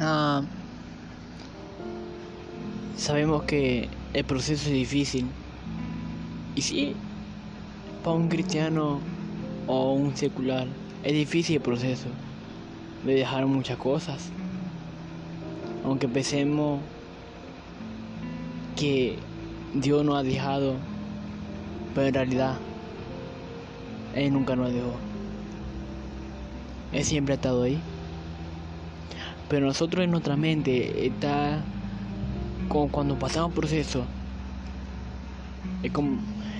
Ah, sabemos que el proceso es difícil. Y sí, para un cristiano o un secular es difícil el proceso de dejar muchas cosas. Aunque pensemos que Dios nos ha dejado, pero en realidad Él nunca nos dejó. Él siempre ha estado ahí. Pero nosotros en nuestra mente está como cuando pasamos proceso. Es como,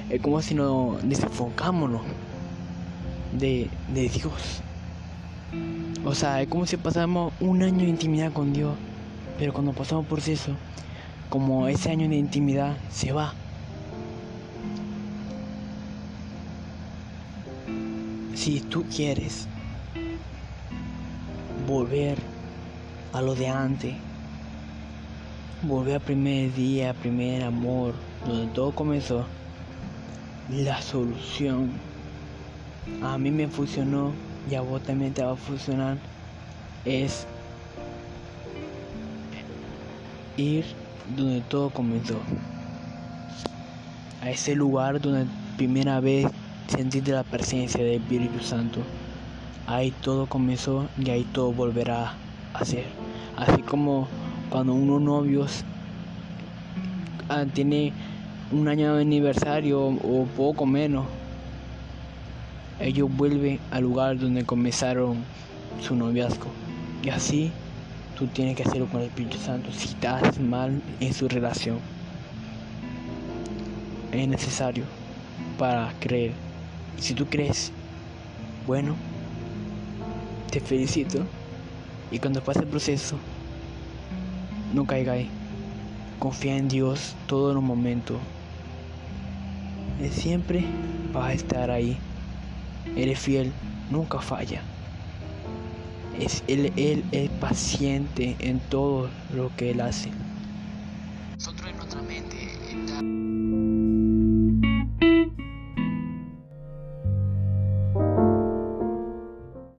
es como si nos desenfocámonos de, de Dios. O sea, es como si pasáramos un año de intimidad con Dios. Pero cuando pasamos proceso, como ese año de intimidad se va. Si tú quieres volver a lo de antes, volver al primer día, primer amor, donde todo comenzó, la solución. A mí me funcionó y a vos también te va a funcionar. Es ir donde todo comenzó. A ese lugar donde primera vez sentiste la presencia del Espíritu Santo. Ahí todo comenzó y ahí todo volverá a ser. Así como cuando unos novios ah, tiene un año de aniversario o poco menos, ellos vuelven al lugar donde comenzaron su noviazgo. Y así tú tienes que hacerlo con el Espíritu Santo si estás mal en su relación. Es necesario para creer. Si tú crees, bueno, te felicito. Y cuando pase el proceso, no caiga ahí. Confía en Dios todo en un momento. Él siempre va a estar ahí. Eres fiel, nunca falla. Es, él, él es paciente en todo lo que Él hace.